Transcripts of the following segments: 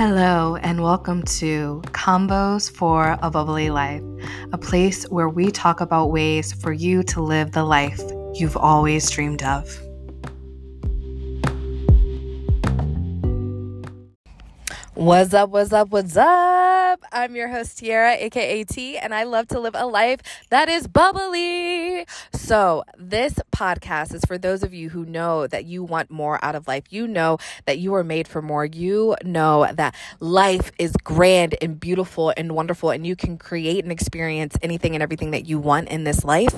Hello, and welcome to Convos for a Bubbly Life, a place where we talk about ways for you to live the life you've always dreamed of. What's up, what's up, what's up? I'm your host, Tiara, aka T, and I love to live a life that is bubbly. So, this podcast is for those of you who know that you want more out of life. You know that you are made for more. You know that life is grand and beautiful and wonderful, and you can create and experience anything and everything that you want in this life.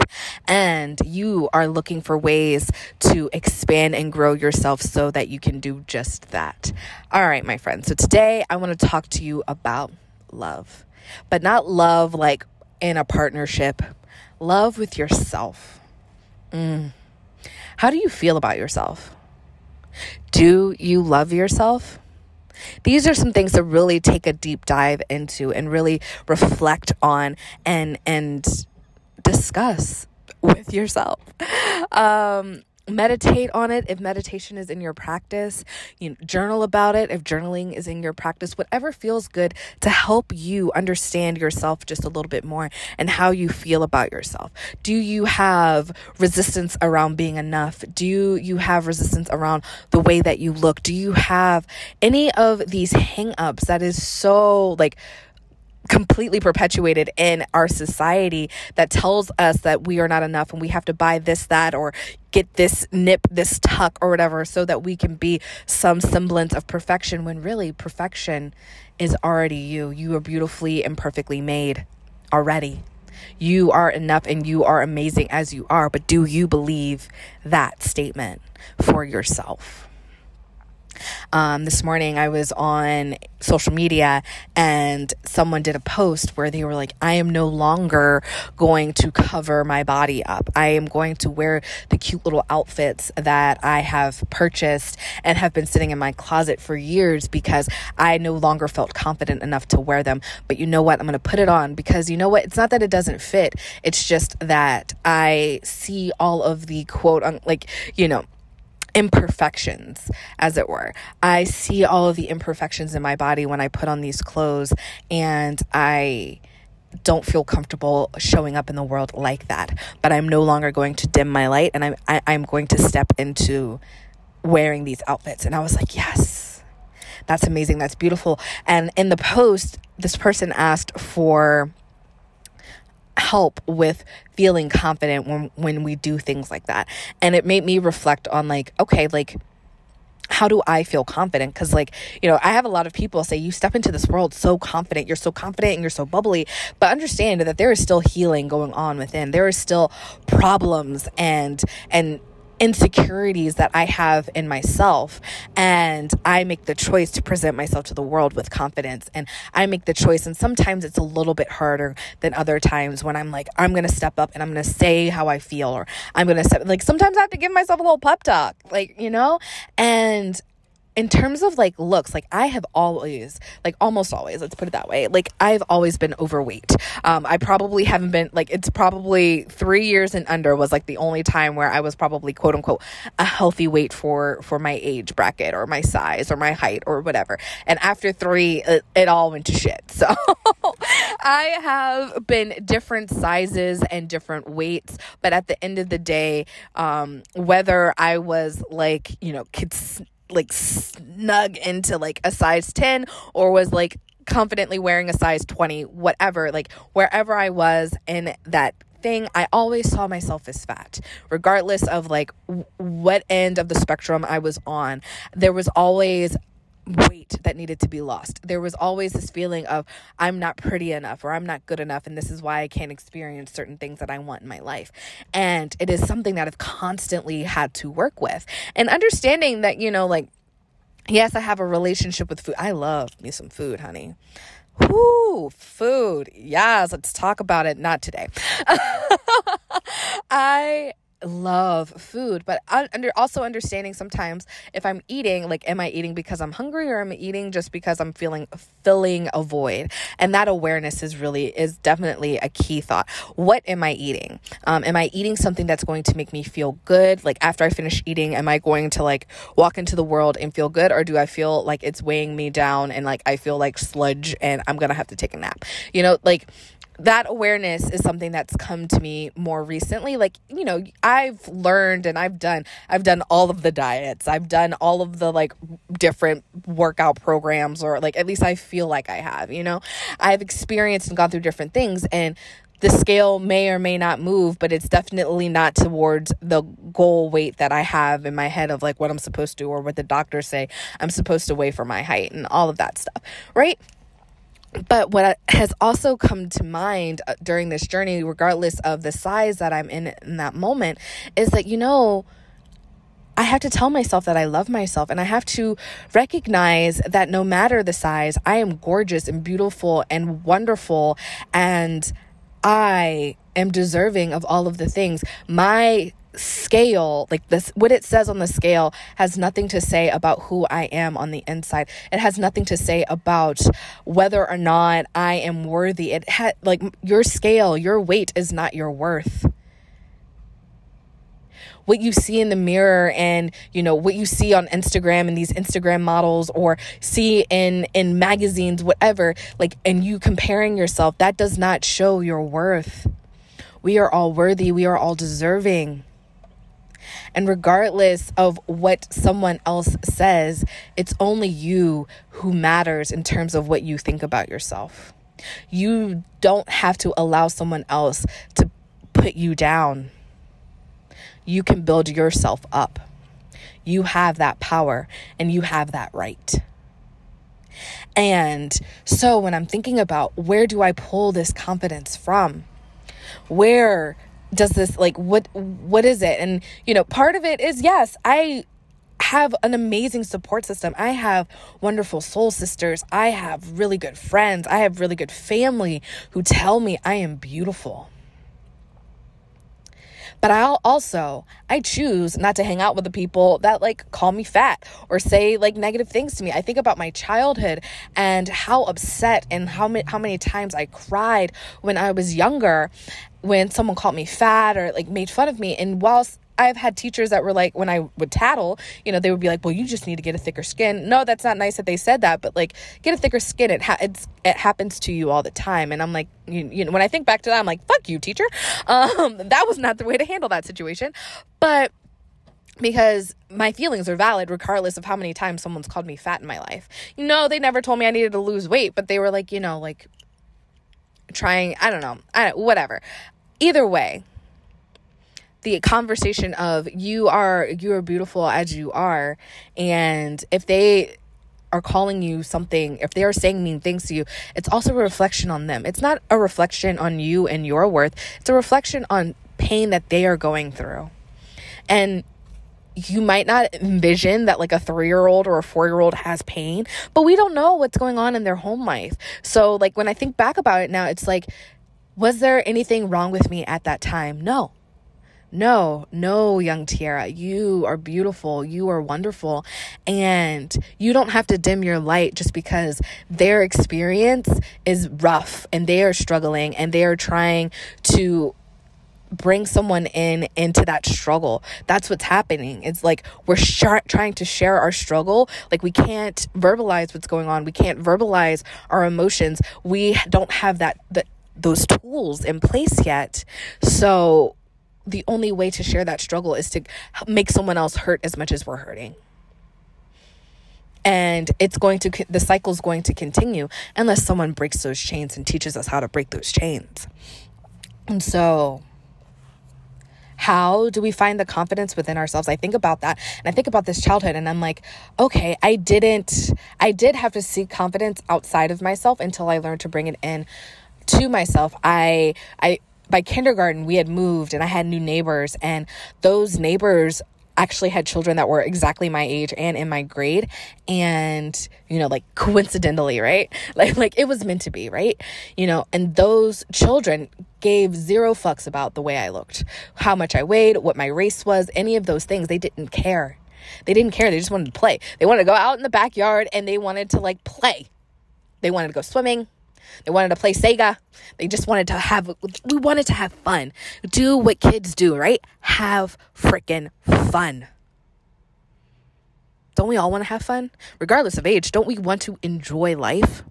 And you are looking for ways to expand and grow yourself so that you can do just that. All right, my friends. So, today I want to talk to you about love, but not love like in a partnership, love with yourself. Mm. How do you feel about yourself? Do you love yourself? These are some things to really take a deep dive into and really reflect on and and discuss with yourself. Um, meditate on it. If meditation is in your practice you know, journal about it. If journaling is in your practice whatever feels good to help you understand yourself just a little bit more and how you feel about yourself. Do you have resistance around being enough? Do you have resistance around the way that you look? Do you have any of these hang-ups that is so like completely perpetuated in our society that tells us that we are not enough and we have to buy this, that, or get this nip, this tuck, or whatever, so that we can be some semblance of perfection when really perfection is already you. You are beautifully and perfectly made already. You are enough and you are amazing as you are, but do you believe that statement for yourself? Um, this morning I was on social media and someone did a post where they were like, I am no longer going to cover my body up. I am going to wear the cute little outfits that I have purchased and have been sitting in my closet for years because I no longer felt confident enough to wear them. But you know what? I'm going to put it on because you know what? It's not that it doesn't fit. It's just that I see all of the quote, like, you know, imperfections, as it were. I see all of the imperfections in my body when I put on these clothes, and I don't feel comfortable showing up in the world like that. But I'm no longer going to dim my light, and I'm I, am i am going to step into wearing these outfits. And I was like, yes, that's amazing, that's beautiful. And in the post, this person asked for help with feeling confident when when we do things like that. And it made me reflect on like, okay, like how do I feel confident? Because, like, you know, I have a lot of people say, you step into this world so confident, you're so confident and you're so bubbly. But understand that there is still healing going on within. There is still problems and, and, insecurities that I have in myself. And I make the choice to present myself to the world with confidence. And I make the choice. And sometimes it's a little bit harder than other times when I'm like, I'm going to step up and I'm going to say how I feel, or I'm going to step, like, sometimes I have to give myself a little pep talk, like, you know? And in terms of like looks, like I have always, like almost always, let's put it that way, like I've always been overweight. Um, I probably haven't been, like, it's probably three years and under was like the only time where I was probably quote unquote a healthy weight for, for my age bracket or my size or my height or whatever. And after three, it, it all went to shit. So I have been different sizes and different weights, but at the end of the day, um, whether I was like, you know, kids, like snug into like a size 10 or was like confidently wearing a size 20 whatever like wherever i was in that thing i always saw myself as fat regardless of like w- what end of the spectrum i was on. There was always weight that needed to be lost. There was always this feeling of I'm not pretty enough or I'm not good enough and this is why I can't experience certain things that I want in my life. And it is something that I've constantly had to work with. And understanding that, you know, like yes, I have a relationship with food. I love me some food, honey. Whoo, food. Yes, let's talk about it. Not today. I love food, but under also understanding sometimes if I'm eating, like, am I eating because I'm hungry or am I eating just because I'm feeling filling a void? And that awareness is really is definitely a key thought. What am I eating? Um, am I eating something that's going to make me feel good? Like after I finish eating, am I going to like walk into the world and feel good, or do I feel like it's weighing me down and like I feel like sludge and I'm gonna have to take a nap? You know, like that awareness is something that's come to me more recently. Like you know i've learned and i've done i've done all of the diets. I've done all of the like different workout programs or like at least i feel like i have you know? I've experienced and gone through different things and the scale may or may not move, but it's definitely not towards the goal weight that I have in my head of like what I'm supposed to or what the doctors say I'm supposed to weigh for my height and all of that stuff, right? But what has also come to mind uh, during this journey regardless of the size that i'm in in that moment is that you know I have to tell myself that I love myself and I have to recognize that no matter the size, I am gorgeous and beautiful and wonderful and I am deserving of all of the things. My scale, like this, what it says on the scale has nothing to say about who I am on the inside. It has nothing to say about whether or not I am worthy. It had like your scale, your weight is not your worth what you see in the mirror and you know what you see on Instagram and these Instagram models or see in in magazines whatever like and you comparing yourself that does not show your worth we are all worthy we are all deserving and regardless of what someone else says, it's only you who matters in terms of what you think about yourself. You don't have to allow someone else to put you down. You can build yourself up. You have that power and you have that right. And so when I'm thinking about where do I pull this confidence from? Where does this like what what is it and you know part of it is yes i have an amazing support system. I have wonderful soul sisters. I have really good friends. I have really good family who tell me I am beautiful. But I also I choose not to hang out with the people that like call me fat or say like negative things to me. I think about my childhood and how upset and how many how many times I cried when I was younger when someone called me fat or like made fun of me and whilst I've had teachers that were like, when I would tattle, you know, they would be like, "Well, you just need to get a thicker skin." No, that's not nice that they said that, but like, get a thicker skin. It ha- it happens to you all the time, and I'm like, you, you know, when I think back to that, I'm like, "Fuck you, teacher." Um, that was not the way to handle that situation, but because my feelings are valid regardless of how many times someone's called me fat in my life. No, they never told me I needed to lose weight, but they were like, you know, like trying, I don't know, I whatever. Either way, the conversation of you are you are beautiful as you are and if they are calling you something, if they are saying mean things to you, it's also a reflection on them. It's not a reflection on you and your worth. It's a reflection on pain that they are going through. And you might not envision that like a three year old or a four year old has pain, but we don't know what's going on in their home life. So, like, when I think back about it now, it's like, was there anything wrong with me at that time? No. No, no, young Tiara, you are beautiful. You are wonderful. And you don't have to dim your light just because their experience is rough and they are struggling and they are trying to bring someone in into that struggle. That's what's happening. It's like we're sh- trying to share our struggle. Like we can't verbalize what's going on. We can't verbalize our emotions. We don't have that the, those tools in place yet. So the only way to share that struggle is to make someone else hurt as much as we're hurting. And it's going to the cycle is going to continue unless someone breaks those chains and teaches us how to break those chains. And so how do we find the confidence within ourselves? I think about that and i think about this childhood and i'm like okay i didn't i did have to seek confidence outside of myself until i learned to bring it in to myself. I i by kindergarten, we had moved and I had new neighbors, and those neighbors actually had children that were exactly my age and in my grade and you know like coincidentally right like like it was meant to be right you know and those children gave zero fucks about the way I looked, how much I weighed, what my race was, any of those things. They didn't care. They didn't care. They just wanted to play. They wanted to go out in the backyard and they wanted to like play. They wanted to go swimming. They wanted to play Sega. They just wanted to have, we wanted to have fun. Do what kids do, right? Have freaking fun. Don't we all want to have fun? Regardless of age, don't we want to enjoy life?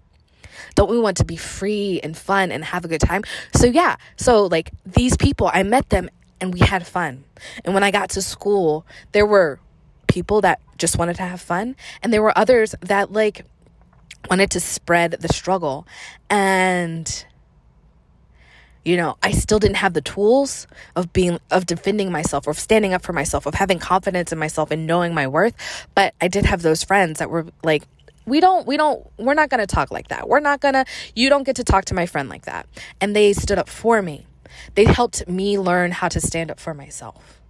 Don't we want to be free and fun and have a good time? So, yeah, so like these people, I met them and we had fun. And when I got to school, there were people that just wanted to have fun, and there were others that like wanted to spread the struggle. And you know, I still didn't have the tools of being, of defending myself, or of standing up for myself, of having confidence in myself and knowing my worth. But I did have those friends that were like, we don't, we don't, we're not going to talk like that. We're not going to, you don't get to talk to my friend like that. And they stood up for me. They helped me learn how to stand up for myself.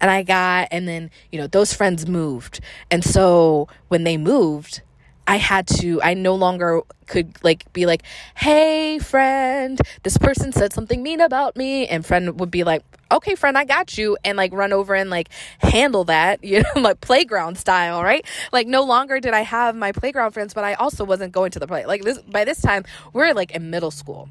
And I got, and then, you know, those friends moved. And so when they moved, I had to, I no longer could like be like, hey, friend, this person said something mean about me. And friend would be like, okay, friend, I got you. And like run over and like handle that, you know, like playground style, right? Like no longer did I have my playground friends, but I also wasn't going to the play. Like this, by this time, we're like in middle school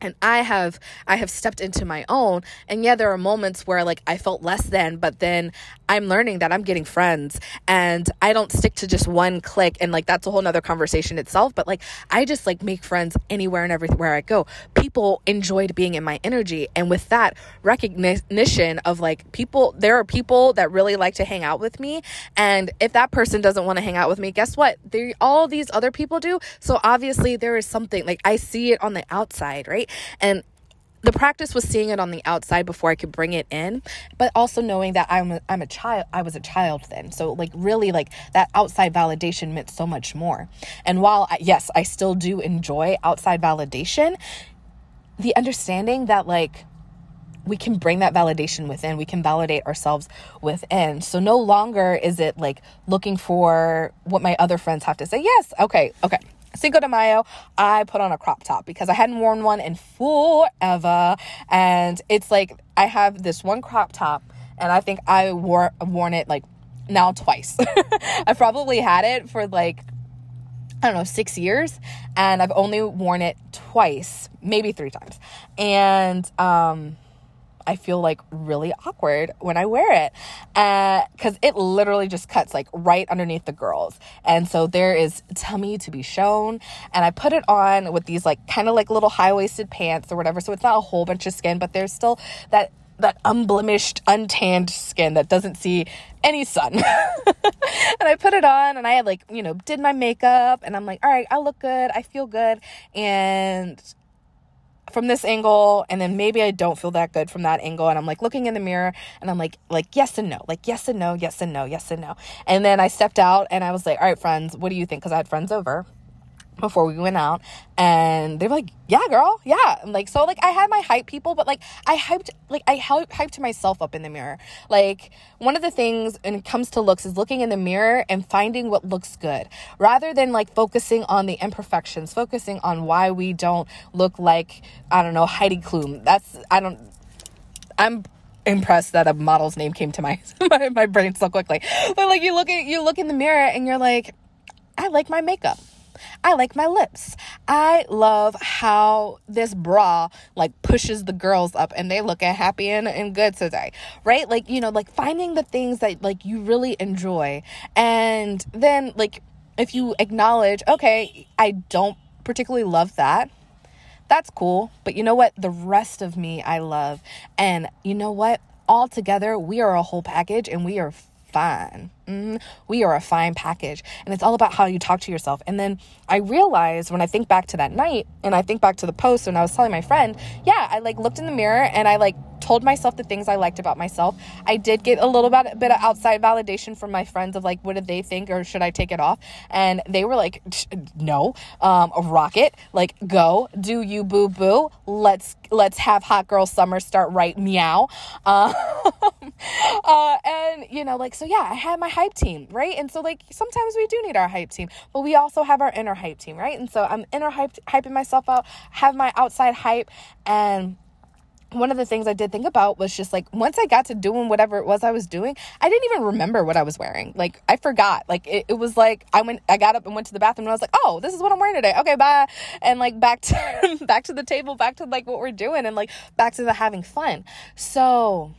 and i have i have stepped into my own and yeah there are moments where like i felt less than but then i'm learning that i'm getting friends and i don't stick to just one click and like that's a whole nother conversation itself but like i just like make friends anywhere and everywhere i go. People enjoyed being in my energy and with that recognition of like people there are people that really like to hang out with me and if that person doesn't want to hang out with me guess what? They all these other people do so obviously there is something like i see it on the outside right? And the practice was seeing it on the outside before I could bring it in, but also knowing that I'm a, I'm a child. I was a child then, so like really like that outside validation meant so much more. And while I, yes, I still do enjoy outside validation, the understanding that like we can bring that validation within. We can validate ourselves within. So no longer is it like looking for what my other friends have to say. Yes, okay, okay. Cinco de Mayo, I put on a crop top because I hadn't worn one in forever. And it's like I have this one crop top, and I think I wore worn it like now twice. I've probably had it for like I don't know, six years, and I've only worn it twice, maybe three times. And um I feel like really awkward when I wear it because uh, it literally just cuts like right underneath the girls. And so there is tummy to be shown. And I put it on with these like kind of like little high waisted pants or whatever. So it's not a whole bunch of skin, but there's still that that unblemished, untanned skin that doesn't see any sun. and I put it on and I had like, you know, did my makeup and I'm like, all right, I look good. I feel good. And from this angle and then maybe I don't feel that good from that angle and I'm like looking in the mirror and I'm like like yes and no like yes and no yes and no yes and no. And then I stepped out and I was like all right friends what do you think? Cuz I had friends over before we went out and they were like yeah girl yeah. I'm like so like i had my hype people but like i hyped like i hyped, hyped myself up in the mirror. Like one of the things when it comes to looks is looking in the mirror and finding what looks good rather than like focusing on the imperfections focusing on why we don't look like i don't know heidi klum. That's i don't i'm impressed that a model's name came to my my, my brain so quickly. But like you look at you look in the mirror and you're like i like my makeup I like my lips. I love how this bra like pushes the girls up and they look at happy and, and good today. Right? Like, you know, like finding the things that like you really enjoy. And then like if you acknowledge, okay, I don't particularly love that. That's cool. But you know what? The rest of me I love. And you know what? All together, we are a whole package and we are fine. Mm-hmm. We are a fine package. And it's all about how you talk to yourself. And then I realized when I think back to that night and I think back to the post and I was telling my friend, yeah, I like looked in the mirror and I like told myself the things I liked about myself. I did get a little bit, bit of outside validation from my friends of like, what did they think or should I take it off? And they were like, no, um, rocket, like go, do you boo boo? Let's let's have hot girl summer start right meow. Uh, uh, and you know, like, so yeah, I had my hype team, right? And so, like, sometimes we do need our hype team, but we also have our inner hype team, right? And so I'm inner hype, hyping myself out, have my outside hype, and one of the things I did think about was just like once I got to doing whatever it was I was doing, I didn't even remember what I was wearing. Like I forgot. Like it, it was like I went I got up and went to the bathroom and I was like, oh, this is what I'm wearing today. Okay, bye. And like back to back to the table, back to like what we're doing and like back to the having fun. So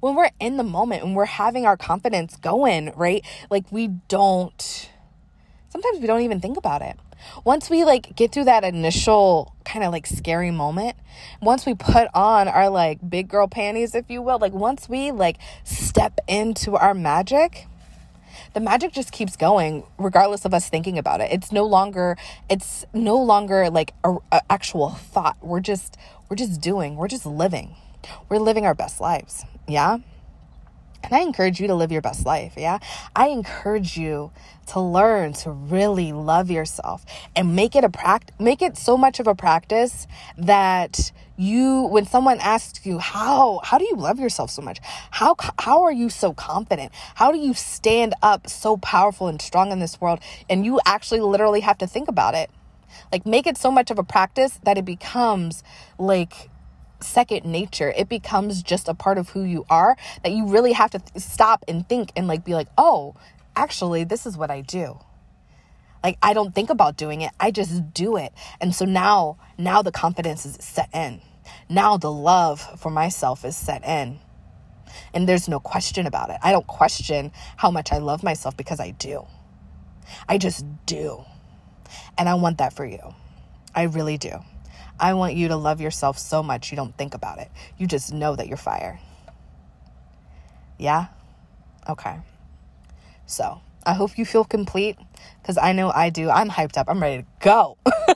when we're in the moment and we're having our confidence going, right? Like we don't sometimes we don't even think about it. Once we like get through that initial kind of like scary moment, once we put on our like big girl panties, if you will, like once we like step into our magic, the magic just keeps going regardless of us thinking about it. It's no longer it's no longer like a, a, actual thought. We're just we're just doing. We're just living. We're living our best lives yeah and I encourage you to live your best life. Yeah. I encourage you to learn to really love yourself and make it a practice, make it so much of a practice that you, when someone asks you, how, how do you love yourself so much? How, how are you so confident? How do you stand up so powerful and strong in this world? And you actually literally have to think about it. Like make it so much of a practice that it becomes like second nature. It becomes just a part of who you are that you really have to th- stop and think and like be like, oh, actually, this is what I do. Like I don't think about doing it. I just do it. And so now, now the confidence is set in. Now the love for myself is set in. And there's no question about it. I don't question how much I love myself because I do. I just do. And I want that for you. I really do. I want you to love yourself so much you don't think about it. You just know that you're fire. Yeah? Okay. So, I hope you feel complete because I know I do. I'm hyped up. I'm ready to go.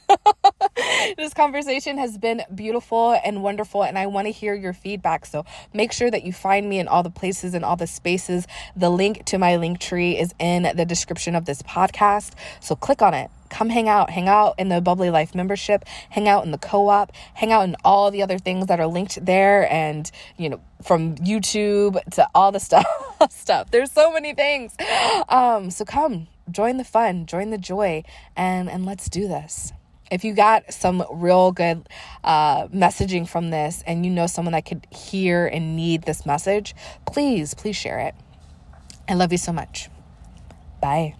this conversation has been beautiful and wonderful, and I want to hear your feedback. So make sure that you find me in all the places and all the spaces. The link to my link tree is in the description of this podcast. So click on it. Come hang out. Hang out in the bubbly life membership. Hang out in the co-op. Hang out in all the other things that are linked there and you know from youtube to all the stuff stuff. There's so many things. Um so come join the fun join the joy and and let's do this if you got some real good uh, messaging from this and you know someone that could hear and need this message please please share it. I love you so much. Bye.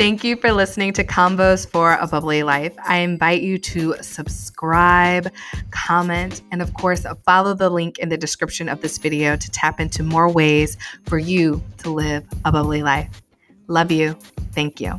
Thank you for listening to Convos for a Bubbly Life. I invite you to subscribe, comment, and of course, uh, follow the link in the description of this video to tap into more ways for you to live a bubbly life. Love you. Thank you.